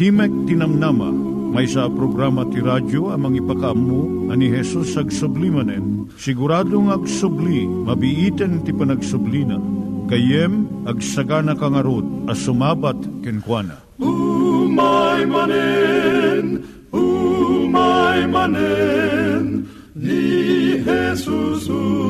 Timek Tinamnama, may sa programa ti radyo amang ipakaammo ani Hesus ag sublimanen. Siguradong ag subli, mabiiten ti panagsublina. Kayem ag sagana kangarot as sumabat kenkwana. Umay manen, umay manen, ni Jesus umay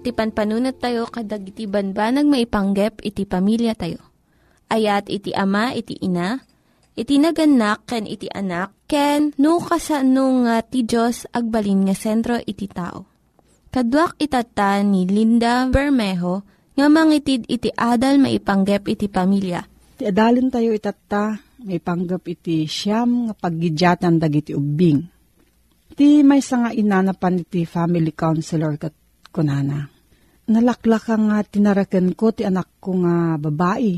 Met, ti panpanunat tayo kadag iti banbanag maipanggep iti pamilya tayo. Ayat iti ama, iti ina, iti naganak, ken iti anak, ken no, kasano nga ti Diyos agbalin nga sentro iti tao. Kaduak itata ni Linda Bermejo nga mangitid iti adal maipanggep iti pamilya. Ti adalin tayo itata, maipanggep iti siyam nga paggidyatan dagiti ubing Ti may nga inanapan iti family counselor kat kunana. Nalaklak nga tinarakan ko ti anak ko nga babae.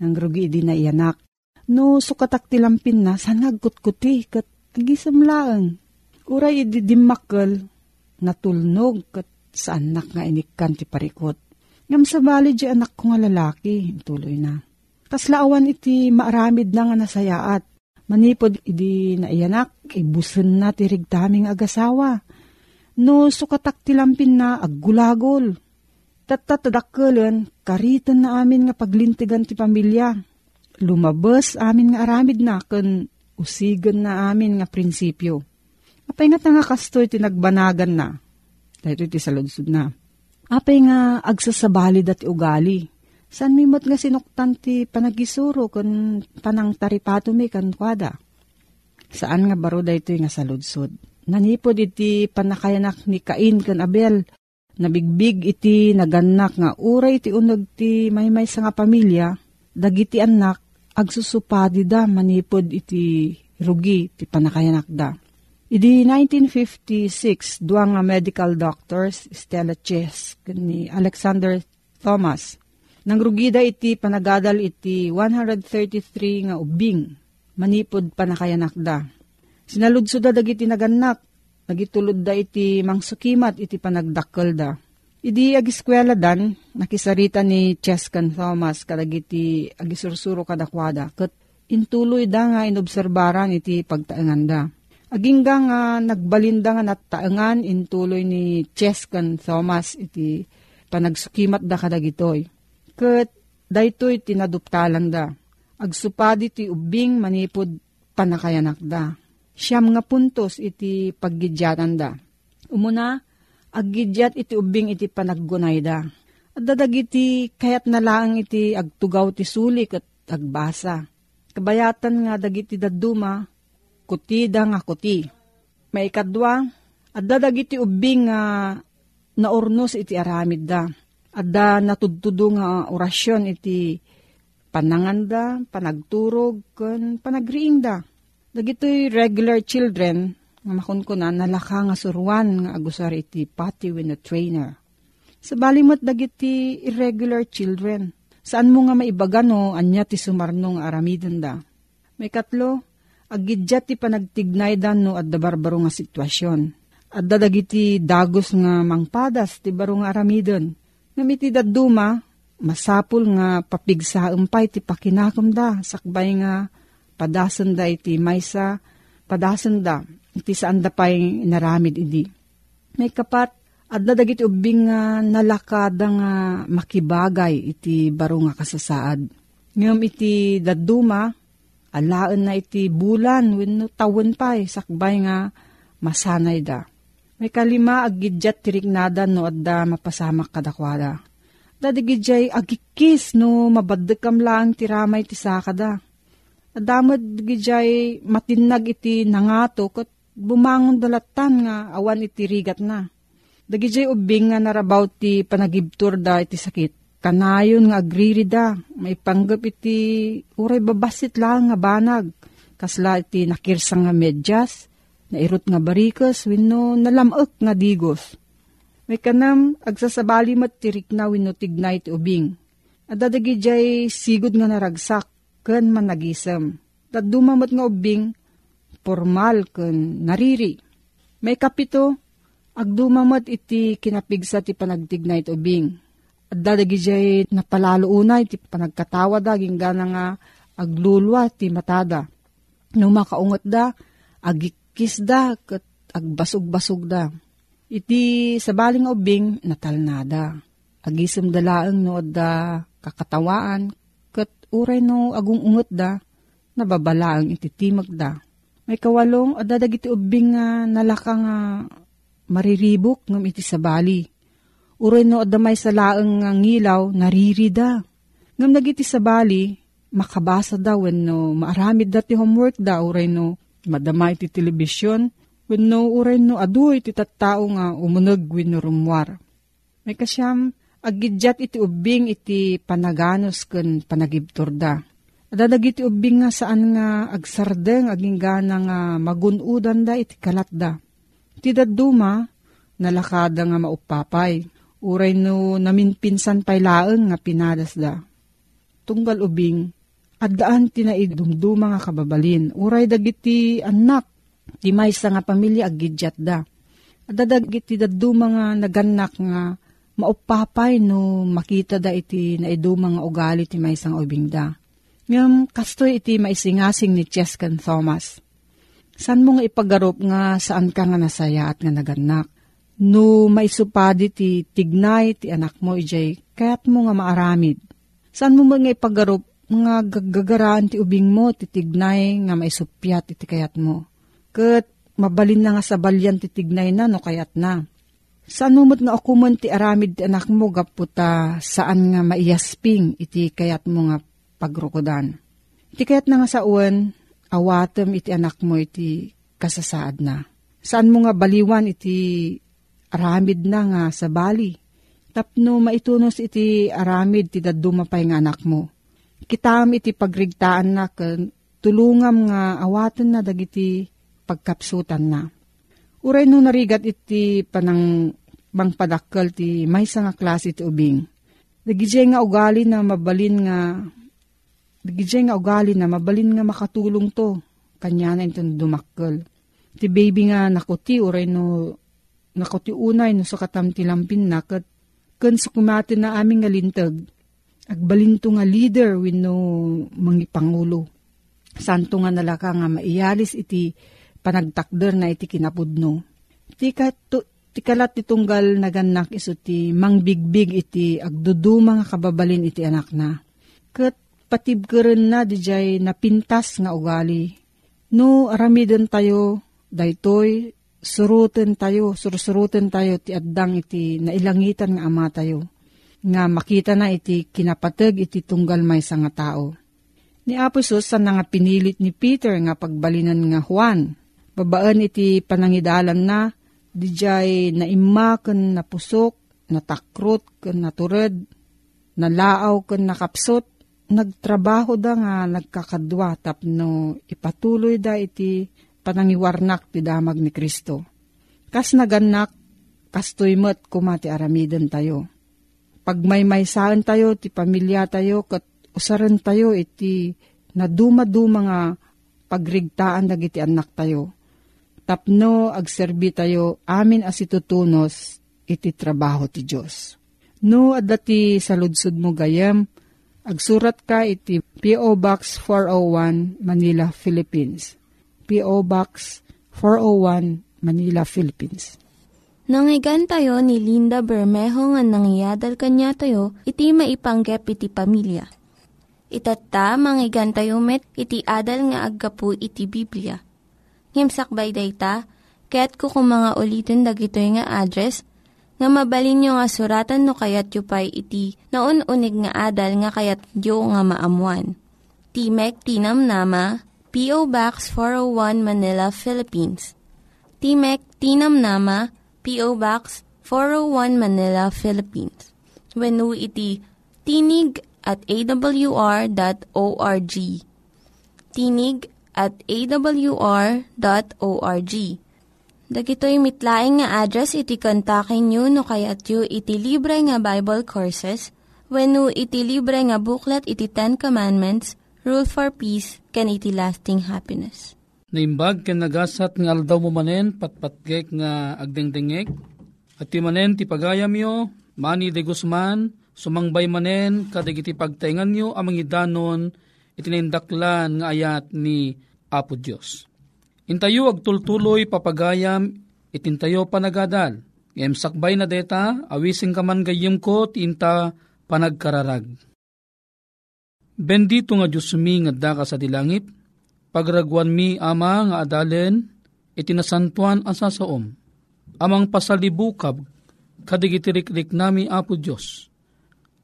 Nang rugi di na iyanak. No sukatak ti lampin na san kuti kat agisam laang. Uray idi dimakkel natulnog kat sa anak nga inikan ti parikot. Ngam sa bali di anak ko nga lalaki, tuloy na. Kaslaawan iti maaramid na nga nasayaat Manipod idi na iyanak, ibusen na tirig taming agasawa. No sukatak tilampin na aggulagol. Tatatadakkelan, karitan na amin nga paglintigan ti pamilya. Lumabas amin nga aramid na, kan usigan na amin nga prinsipyo. Apay nga nga kastoy tinagbanagan na. Dahil iti saludsud na. Apay nga agsasabali dati ugali San mimot nga sinuktan ti panagisuro kun panang taripato mi kan kwada. Saan nga baro da ito nga saludsod. Nanipod iti panakayanak ni Cain kan Abel. Nabigbig iti naganak nga uray iti unog ti maymay sa nga pamilya. Dagiti anak agsusupadi da manipod iti rugi ti panakayanak da. Idi 1956, dua nga medical doctors, Stella Chess, ni Alexander Thomas, Nangrugida iti panagadal iti 133 nga ubing, manipod panakayanak da. Sinaludso da dagiti naganak, nagitulod da iti mangsukimat iti panagdakkel da. Idi agiskwela dan, nakisarita ni Cheskan Thomas kadagiti agisursuro kadakwada, kat intuloy da nga inobserbaran iti pagtaengan da. Agingga nga nagbalinda nga nataengan intuloy ni Cheskan Thomas iti panagsukimat da kadagitoy Ket daytoy tinaduptalan da. Agsupadi ti ubing manipod panakayanak da. Siyam nga puntos iti paggidyatan da. Umuna, aggidyat iti ubing iti panaggunay da. At dadag kayat na lang iti agtugaw ti sulik at agbasa. Kabayatan nga dagiti daduma, kuti da nga kuti. May ikadwa, at dadag iti ubing nga naurnos iti aramid da Adda natudtudo nga orasyon iti pananganda, panagturog, kan panagriing da. Dagitoy regular children, nga na, nalaka nga suruan nga agusar iti pati with a trainer. Sa balimot dagiti irregular children, saan mo nga maibagano anya ti sumarno nga da. May katlo, agidjat ti panagtignay dan no at barbaro nga sitwasyon. At dagiti dagos nga mangpadas ti baro nga aramidon Namiti duma, masapul nga papigsa umpay ti pakinakam da, sakbay nga padasan da iti maysa, padasan da, iti saan da pa'y naramid idi. May kapat, at dadagit ubing nga nalakada nga makibagay iti baro nga kasasaad. Ngam iti daduma, alaan na iti bulan, wenno tawon pa'y sakbay nga masanay da. May kalima agidjat tiriknada no adda mapasamak kadakwada. Dadigidjay agikis no mabaddekam lang tiramay ti sakada. Adamad gidjay matinag iti nangato kat bumangon dalatan nga awan iti rigat na. Dagidjay ubing nga narabaw ti panagibtur da iti sakit. Kanayon nga agriri da, may panggap iti uray babasit lang nga banag. Kasla iti nakirsang nga medyas, Nairot nga barikas, wino nalamak nga digos. May kanam, agsasabali mat tirik na wino tignay ti ubing. Adadagi jay sigod nga naragsak, ken man nagisam. Tadumamat nga ubing, formal ken nariri. May kapito, agdumamat iti kinapigsa ti panagtignay ti ubing. At dadagi jay napalalo unay ti panagkatawa da, gingana nga aglulwa ti matada. No makaungot da, agik kisda kat agbasog-basog da. Iti sabaling ubing natalnada. Agisem dalaang no da kakatawaan kat uray no agung ungot da nababalaang iti timag da. May kawalong adadag iti ubing nga nalaka nga mariribok ngam iti sabali. Uray no adamay sa laeng nga ngilaw, naririda. Ngam nagiti sabali, makabasa daw when no maaramid dati homework daw uray no madamay iti telebisyon when no uray no aduy iti tattao nga umunag when no rumwar. May kasyam agidyat iti ubing iti panaganos ken panagibturda. Adadag iti ubing nga saan nga agsardeng aging gana nga magunudan da iti kalat da. Iti daduma, nalakada nga maupapay. Uray no naminpinsan pay laeng nga pinadas da. Tunggal ubing, adaan tinaidumduma nga kababalin. Uray dagiti anak, ti maysa nga pamilya agidyat da. Adadag iti daduma nga naganak nga maupapay no makita da iti naiduma nga ugali ti maysang ubing da. Ngam kastoy iti maisingasing ni Cheskan Thomas. San mo nga ipagarup nga saan ka nga nasaya at nga naganak? No maisupadi ti tignay ti anak mo ijay kayat mo nga maaramid. Saan mo nga ipagarup nga gagagaraan ti ubing mo ti tignay nga maisupyat iti kayat mo. Kat mabalin na nga sa balyan ti tignay na no kayat na. Saan mo nga akuman ti aramid ti anak mo gaputa saan nga maiyasping iti kayat mo nga pagrukodan. Iti kayat na nga sa uwan, awatem iti anak mo iti kasasaad na. Saan mo nga baliwan iti aramid na nga sa bali. Tapno maitunos iti aramid ti dadumapay nga anak mo. Kitam iti pagrigtaan na tulungam nga awaten na dagiti pagkapsutan na. Uray no narigat iti panang bang padakkel ti maysa nga klase ti ubing. Dagijay nga ugali na mabalin nga Dagijay nga ugali na mabalin nga makatulong to. Kanya na ito dumakkel. Ti baby nga nakuti uray no nakuti unay no sa katam ti lampin na kat kan sa kumati na aming nga lintag. Agbalinto nga leader win no mangi pangulo. Santo nga nalaka nga maiyalis iti panagtakder na iti kinapudno. Ti, kato, ti kalat ti tunggal naganak iso ti mangbigbig iti agduduma nga kababalin iti anak na. Kat patibkeren na dijay napintas nga ugali. No aramiden tayo, daytoy, suruten tayo, sursuruten tayo ti addang iti nailangitan nga ama tayo. Nga makita na iti kinapateg iti tunggal may nga tao. Ni Aposos sa nga pinilit ni Peter nga pagbalinan nga Juan. Babaan iti panangidalan na, dijay naimma ken napusok, natakrot ken natured, nalaaw ken nakapsot, nagtrabaho da nga nagkakadwa tapno ipatuloy da iti panangiwarnak ti damag ni Kristo. Kas naganak, kastoy met kumati aramiden tayo. Pag may maysaan tayo, ti pamilya tayo, kat usaran tayo iti naduma-duma nga pagrigtaan dagiti anak tayo. Tapno agserbi tayo amin as itutunos iti trabaho ti Diyos. No, adati sa ludsud mo gayam, Agsurat ka iti P.O. Box 401 Manila, Philippines. P.O. Box 401 Manila, Philippines. Nangyigan tayo ni Linda Bermejo nga nangyadal kanya tayo, iti maipanggep iti pamilya. Itatta, manggigan tayo met, iti adal nga aggapu iti Biblia. Ngimsakbay day ta, kaya't kukumanga ulitin dagito nga address nga mabalin nga suratan no kayat yu pa'y iti na unig nga adal nga kayat yu nga maamuan. Timek Tinam Nama, P.O. Box 401 Manila, Philippines. Timek Tinam Nama, P.O. Box 401 Manila, Philippines. When iti tinig at awr.org. Tinig at awr.org Dagitoy mitlaing nga address iti kontakin nyo no kayat yu iti libre nga Bible Courses when no iti libre nga buklat iti Ten Commandments, Rule for Peace, can iti lasting happiness. Naimbag ken nagasat nga aldaw mo manen patpatgek nga agdengdengek at ti manen ti pagayam yo, Manny de Guzman, sumangbay manen kadag iti pagtaingan nyo amang idanon itinindaklan nga ayat ni Apo Diyos. Intayo agtultuloy papagayam, itintayo panagadal. Ngem sakbay na deta, awising kaman gayem ko, tinta panagkararag. Bendito nga Diyos mi nga daka sa dilangit, pagragwan mi ama nga adalen, itinasantuan asasaom. amang pasalibukab kadigitirik-rik nami Apo Diyos.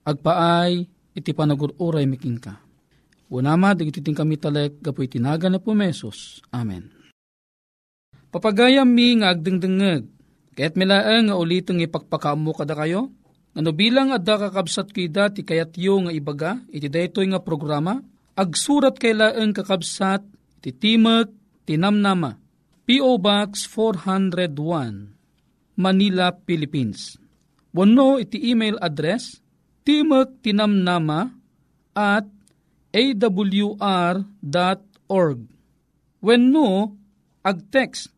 Agpaay iti panagururay miking ka. Unama, digititing kami talek, gapoy tinaga na po mesos. Amen. Papagayam mi nga agdengdengeg, kaya't milaang nga ulitong ipagpakamu kada kayo, ano bilang adda kakabsat kida ti kayat yo nga ibaga, iti daytoy nga programa, agsurat kay laeng kakabsat, ti Timog, Tinamnama, P.O. Box 401, Manila, Philippines. Wano iti email address, timagtinamnama at awr.org. When no, ag-text.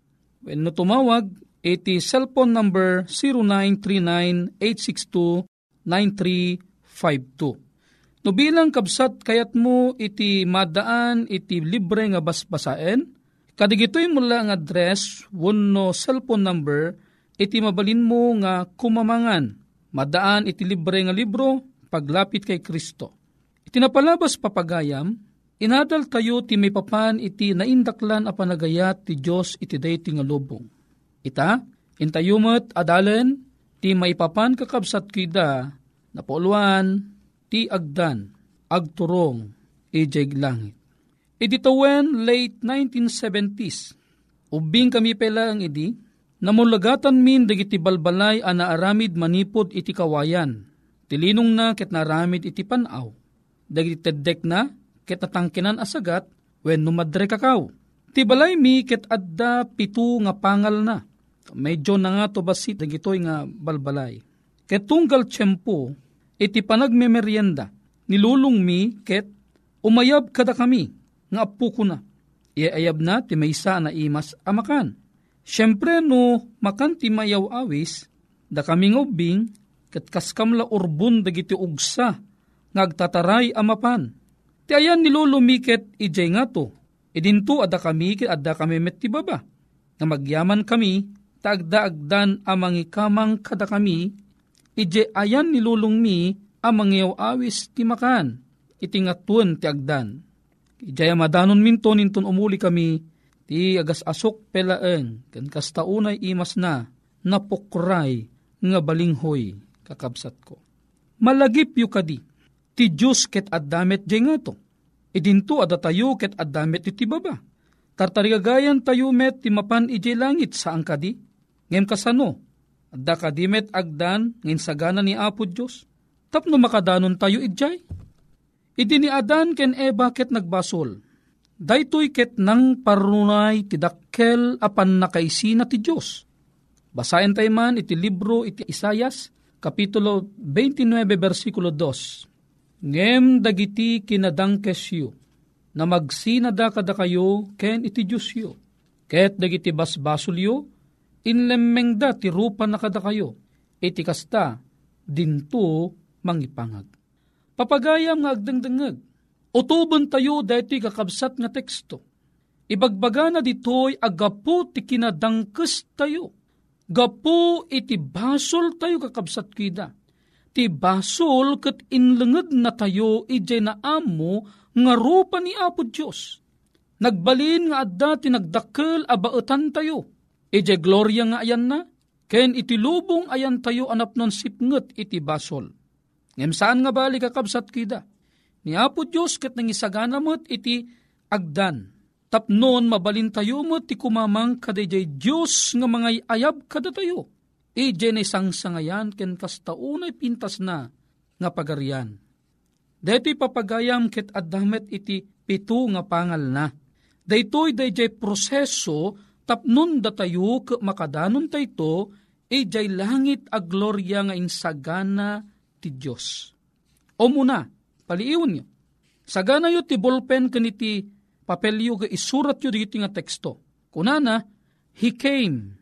When no tumawag, iti cellphone number 0939-862-9352. No bilang kabsat kayat mo iti madaan iti libre nga basbasaen, kadigitoy mo lang address, wano cellphone number, iti mabalin mo nga kumamangan, madaan iti libre nga libro, paglapit kay Kristo. Iti napalabas papagayam, inadal tayo ti may papan iti naindaklan a panagayat ti Diyos iti dayti nga lubong. Ita, intayumot adalen, ti may papan kakabsat kida, napuluan, ti agdan, agturong, ijeg langit. Iditawen late 1970s, ubing kami pela ang idi, Namulagatan min dagiti balbalay a naaramid manipod iti kawayan. Tilinong na ket naramid iti panaw. Dagiti teddek na ket natangkinan asagat wen numadre kakaw. Ti balay mi ket adda pitu nga pangal na. Medyo na nga to basit dagitoy nga balbalay. Ket tunggal tiyempo iti panagmemeryenda. Nilulong mi ket umayab kada kami nga apu ko na. Iayab na ti maysa na imas amakan Siyempre no, makanti mayaw awis, da kaming ubing, kat kaskamla urbun dagiti ugsa, ngagtataray amapan. Ti ayan nilulumiket ijay nga to, idinto ada kami ket adda kami met ti baba. Nga magyaman kami, taagda-agdan amangi kamang kada kami, ije ayan nilulong mi amang awis ti makan, iti ngatuan ti agdan. Ijay madanon minto ninton umuli kami, Ti agas asok pelaeng, kan kastaunay imas na, napukray nga balinghoy kakabsat ko. Malagip yu kadi, ti Diyos ket addamet jay nga to. Idinto ada tayo ket addamet iti baba. Tartarigagayan tayo met ti mapan ijay langit saan kadi. Ngem kasano, adda kadimet agdan ngin sagana ni Apo Diyos. Tapno makadanon tayo ijay. Idi ni Adan ken Eva ket nagbasol Daytoy ket nang parunay ti dakkel apan nakaisina ti Dios. Basahin tayo man iti libro iti Isayas, Kapitulo 29, versikulo 2. Ngem dagiti kinadangkes yu, na magsinada kada kayo ken iti Diyos yu. Ket dagiti basbasol yu, inlemmeng da ti rupa na kada kayo, iti kasta, dinto mangipangag. Papagayam nga agdengdengag, Utuban tayo deti kakabsat nga teksto. Ibagbaga na ditoy agapo ti kinadangkes tayo. Gapo iti basol tayo kakabsat kida. Ti basol kat inlenged na tayo ijay na amo nga rupa ni Apo Diyos. Nagbalin nga adda ti nagdakkel abaetan tayo. Ijay gloria nga ayan na. Ken iti lubong ayan tayo anap non sipnget iti basol. Ngem saan nga bali kakabsat kida? Ni Apo Diyos kat nangisagana mo't iti agdan. Tapnon mabalin tayo mo ti kumamang kadayjay Diyos nga mga ayab kada tayo. E na isang sangayan ken kastaunay pintas na nga pagarian. Deto'y papagayam ket addamet iti pito nga pangal na. Daytoy dayjay proseso tapnon datayo ke makadanon tayto e jay langit a gloria nga insagana ti Diyos. O muna, paliiwan nyo. Sagana yu ti ballpen kaniti papelyo ga isurat yu dito nga teksto. Kunana, He came,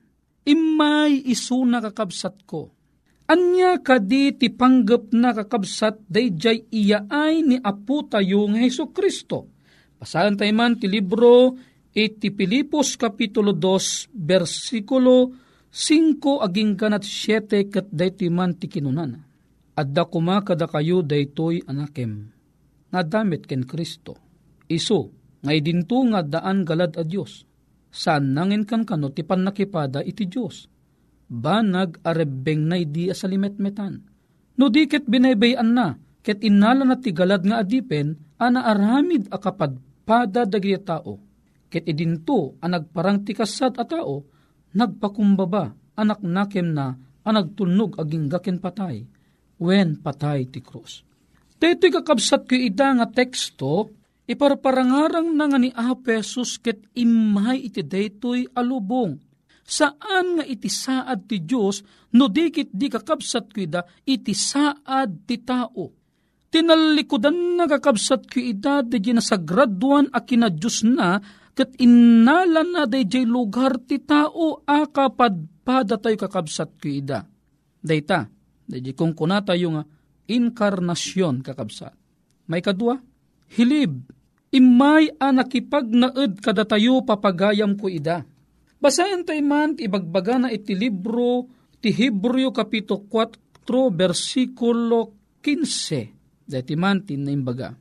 imay isuna kakabsat ko. Anya kadi ti panggap na kakabsat dayjay iyaay ni Apo tayo nga Heso Kristo. Pasalan tayo man ti libro iti Pilipos Kapitulo 2, versikulo 5 aging kanat 7 kat dayti man ti kinunana. Adda kuma kada kayo daytoy anakem nga damit ken Kristo. Iso, ngay dinto nga daan galad a Diyos. Saan nangin kan kano ti nakipada iti Diyos. banag arebeng na di asalimetmetan. No dikit binaybayan na, ket inala na tigalad nga adipen, ana aramid akapadpada dagiti tao. Ket idinto ang nagparang tikasad a tao, nagpakumbaba, anak nakem na, ang nagtunog aging gaken patay, wen patay ti krus. Dito'y kakabsat ko ida nga teksto, iparparangarang na nga ni Apesus ket imay iti daytoy alubong. Saan nga iti saad ti Diyos no dikit di kakabsat ko iti saad ti tao. Tinalikudan na kakabsat ko ida di nasagraduan a kina Diyos na ket innala na day lugar ti tao akapadpada tayo kakabsat ko. Dayta, day kung kuna tayo nga inkarnasyon kakabsat. May kadua, hilib, imay a nakipagnaed kadatayo papagayam ko ida. Basayan tayo man ibagbaga na iti libro ti Hebreo kapito 4 versikulo 15. Dati man tinimbaga.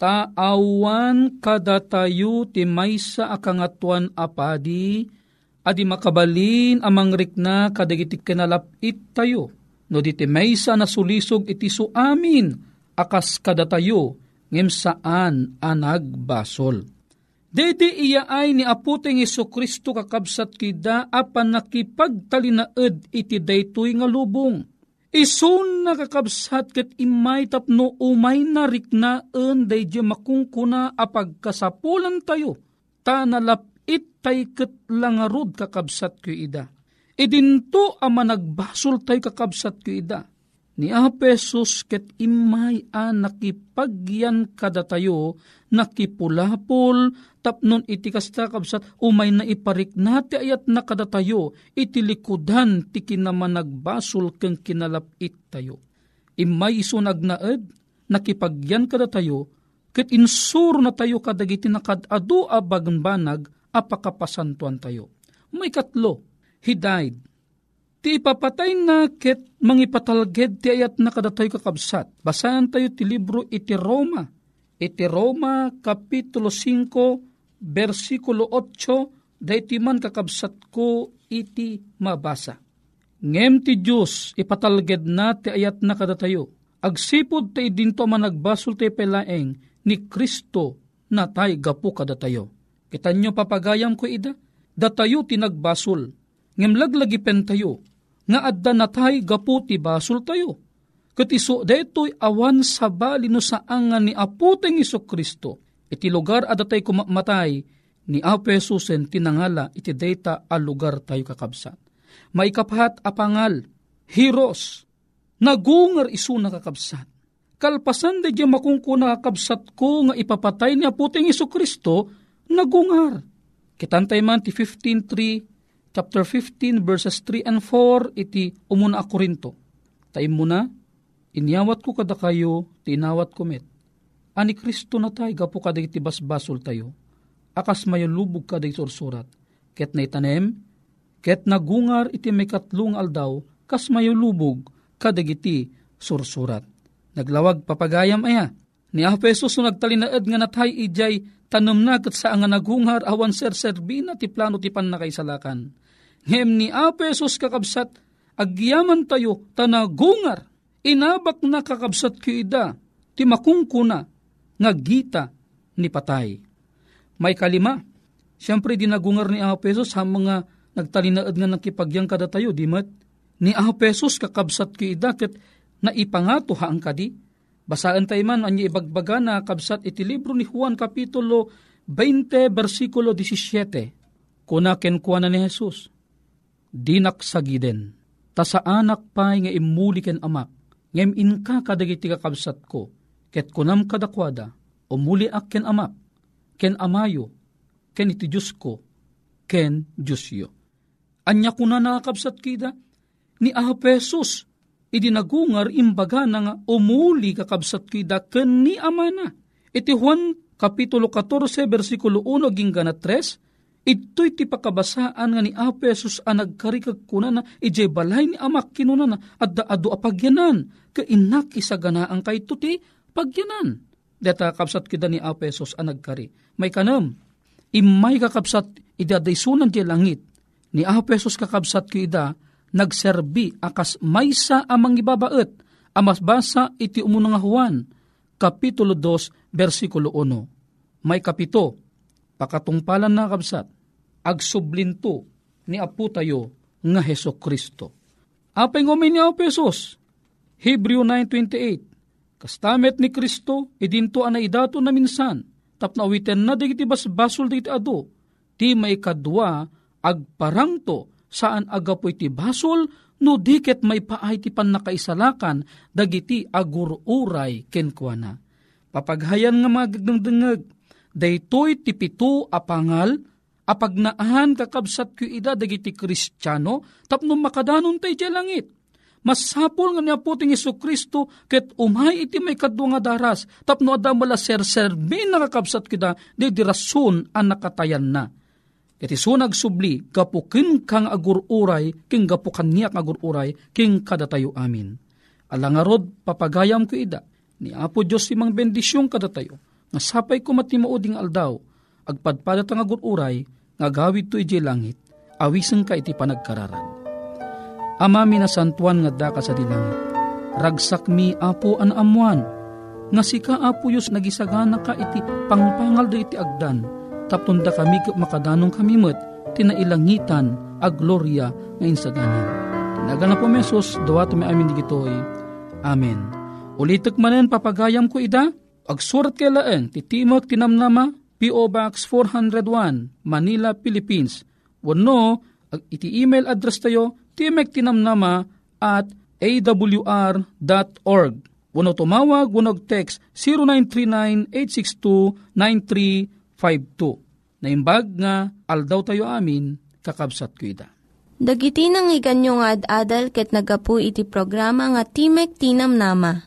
Taawan kadatayo ti maysa akangatuan apadi adi makabalin amang rikna kadagiti kinalapit tayo no diti maysa na sulisog iti su amin akas kadatayo ngem saan anag basol. Dede iya ay ni aputeng Iso Kristo kakabsat kida apan nakipagtalinaed iti daytoy nga lubong. Isun nakakabsat ket imay tapno umay na riknaan daydi makungkuna apagkasapulan tayo. Ta nalapit tay ket langarod kakabsat ko ida Idinto ama nagbasol tayo kakabsat ko ida. Ni Apesos ket imay a nakipagyan kada tayo, nakipulapol, tapnon iti kasta umay na iparik nati ayat na kada tayo, iti likudan ti kinaman nagbasol keng kinalapit tayo. Imay isunag naed, nakipagyan kada tayo, ket insur na tayo kadagiti nakadado a baganbanag, apakapasantuan tayo. May katlo, he died. Ti ipapatay na ket mangipatalged ti ayat na kadatoy kakabsat. Basahan tayo ti libro iti Roma. Iti Roma Kapitulo 5 versikulo 8 dayti man kakabsat ko iti mabasa. Ngem ti Diyos ipatalged na ti ayat na kadatayo. Agsipod ti dinto man nagbasol ti pelaeng ni Kristo na tay gapu kadatayo. Kitan nyo papagayam ko ida, datayo tinagbasol ngem laglagi pen tayo, nga adda natay gaputi basol tayo. Kat detoy awan sa bali no saangan ni aputeng iso Kristo, iti lugar adatay kumamatay, ni Apesusen tinangala iti data a lugar tayo kakabsat. Maikapahat apangal, hiros, nagungar iso nakakabsat. Kalpasan de di makungkuna kakabsat ko nga ipapatay ni aputeng iso Kristo, nagungar. Kitantay man ti 15.3 chapter 15 verses 3 and 4 iti umuna a Korinto. Taim muna, inyawat ko kada kayo, tinawat ko met. Ani Kristo na tayo, gapo kada iti basbasol tayo. Akas mayo lubog kada iti sursurat. Ket na itanem, ket nagungar iti may katlong aldaw, kas mayo lubog kada iti sursurat. Naglawag papagayam aya. Ni Apesos so nagtalinaed nga natay ijay tanom na kat sa nga nagungar awan ser serbina ti plano ti pan nakaisalakan Ngem ni Apesos kakabsat, agyaman tayo tanagungar, inabak na kakabsat ida, ti makungkuna, nga gita ni patay. May kalima, siyempre dinagungar ni Apesos sa mga nagtalinaad nga nakipagyang kada tayo, di mat? Ni Apesos kakabsat ida, ket naipangato haang kadi, Basaan tayo man ang ibagbaga na kabsat iti libro ni Juan Kapitulo 20 versikulo 17. Kuna kenkwana ni Jesus dinak sagiden. Ta sa anak pay nga imuli ken amak, ngem inka kadagiti kakabsat ko, ket kunam kadakwada, umuli ak ken amak, ken amayo, ken iti Diyos ko, ken Diyosyo. Anya kuna nakakabsat kida, ni Ahapesos, idinagungar imbaga na nga umuli kakabsat kida ken ni amana. Iti Juan Kapitulo 14, versikulo 1, ginggana 3, Ito'y ti pakabasaan nga ni Apo Jesus ang nagkarikag kuna na ijay balay ni amak kinuna na at daado apagyanan ka inak isaganaan kay tuti pagyanan. Deta kapsat kida ni Apo Jesus ang nagkari. May kanam, imay kakapsat idadaysunan ti langit ni Apo Jesus kakabsat kida nagserbi akas maysa amang ibabaet, amas basa iti umunang Juan, Kapitulo 2, versikulo 1. May kapito, pakatungpalan na kabsat, agsublinto ni Apo tayo nga Heso Kristo. Apay ngumin niya pesos, Hebreo 9.28, Kastamet ni Kristo, idinto ana idato na minsan, tapno awiten na digiti basbasol digiti ado, ti may kadwa agparangto saan agapoy ti basol no diket may paay ti pan nakaisalakan dagiti agururay kenkwana. Papaghayan nga magdengdengeg, daytoy ti pito apangal, apagnaahan kakabsat ko ida dagiti kristyano, tapno makadanon tay ti langit. Masapol nga niya po ting Iso Kristo ket umay iti may kadwa nga daras tapno adam wala ser-serbi nakakabsat kita di dirason ang nakatayan na. Iti sunag subli gapukin kang agururay king gapukan niya agururay king kadatayo amin. Alangarod papagayam ko ida ni Apo Diyos imang bendisyon kadatayo nga ko matimauding aldaw agpadpadat ang agururay nga gawid to iti langit awiseng ka iti panagkararan Ama minasantuan nga daka sa dilangit. Ragsak mi apo an amuan. Nga sika apo yus nagisagana ka iti pangpangal da iti agdan. Tapon da kami makadanong kami met tinailangitan a gloria nga insaganan. Tinaga na po mesos, dawa mi amin digitoy. Amen. Ulitek manen papagayam ko ida, agsurat kay laeng ti Tinamnama, P.O. Box 401, Manila, Philippines. Wano, iti email address tayo, Timek Tinamnama at awr.org. Wano tumawag, wano text 0939-862-9352. Naimbag nga, aldaw tayo amin, kakabsat ko. Dagiti nang iganyo nga ad-adal ket nagapu iti programa nga Timek Tinamnama.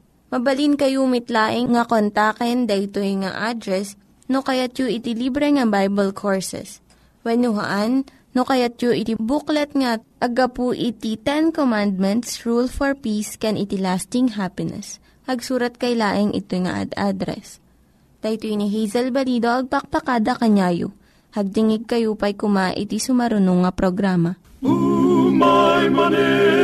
Mabalin kayo mitlaing nga kontaken daytoy nga address no kayat yu iti libre nga Bible Courses. When no kayat yu iti booklet nga agapu iti Ten Commandments, Rule for Peace, can iti lasting happiness. Hagsurat kay laeng ito nga ad-address. Dahito ni Hazel Balido, agpakpakada kanyayo. Hagdingig kayo pa'y kuma iti sumarunong nga programa. Umay manen,